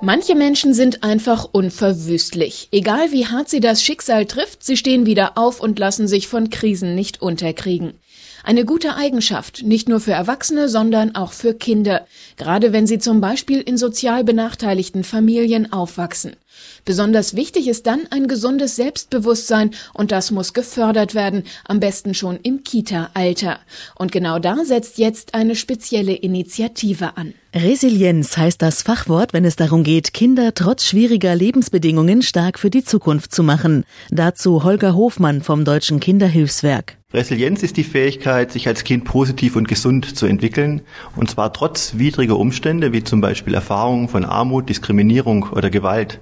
Manche Menschen sind einfach unverwüstlich. Egal wie hart sie das Schicksal trifft, sie stehen wieder auf und lassen sich von Krisen nicht unterkriegen. Eine gute Eigenschaft, nicht nur für Erwachsene, sondern auch für Kinder, gerade wenn sie zum Beispiel in sozial benachteiligten Familien aufwachsen. Besonders wichtig ist dann ein gesundes Selbstbewusstsein und das muss gefördert werden, am besten schon im Kita-Alter. Und genau da setzt jetzt eine spezielle Initiative an. Resilienz heißt das Fachwort, wenn es darum geht, Kinder trotz schwieriger Lebensbedingungen stark für die Zukunft zu machen. Dazu Holger Hofmann vom Deutschen Kinderhilfswerk. Resilienz ist die Fähigkeit, sich als Kind positiv und gesund zu entwickeln, und zwar trotz widriger Umstände, wie zum Beispiel Erfahrungen von Armut, Diskriminierung oder Gewalt.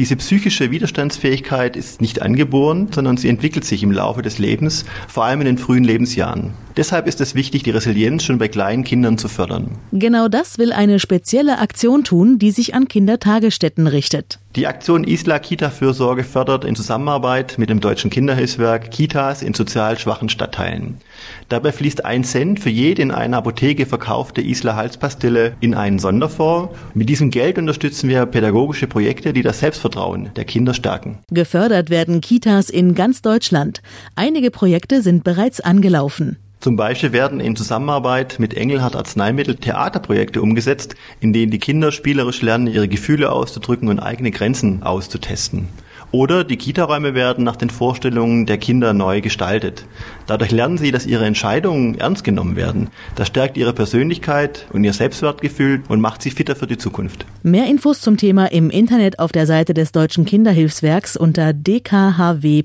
Diese psychische Widerstandsfähigkeit ist nicht angeboren, sondern sie entwickelt sich im Laufe des Lebens, vor allem in den frühen Lebensjahren. Deshalb ist es wichtig, die Resilienz schon bei kleinen Kindern zu fördern. Genau das will eine spezielle Aktion tun, die sich an Kindertagesstätten richtet. Die Aktion Isla Kita Fürsorge fördert in Zusammenarbeit mit dem Deutschen Kinderhilfswerk Kitas in sozial schwachen Stadtteilen. Dabei fließt ein Cent für jede in einer Apotheke verkaufte Isla Halspastille in einen Sonderfonds. Mit diesem Geld unterstützen wir pädagogische Projekte, die das Selbstvertrauen der Kinder stärken. Gefördert werden Kitas in ganz Deutschland. Einige Projekte sind bereits angelaufen. Zum Beispiel werden in Zusammenarbeit mit Engelhardt Arzneimittel Theaterprojekte umgesetzt, in denen die Kinder spielerisch lernen, ihre Gefühle auszudrücken und eigene Grenzen auszutesten. Oder die Kita-Räume werden nach den Vorstellungen der Kinder neu gestaltet. Dadurch lernen sie, dass ihre Entscheidungen ernst genommen werden. Das stärkt ihre Persönlichkeit und ihr Selbstwertgefühl und macht sie fitter für die Zukunft. Mehr Infos zum Thema im Internet auf der Seite des Deutschen Kinderhilfswerks unter dkhw.de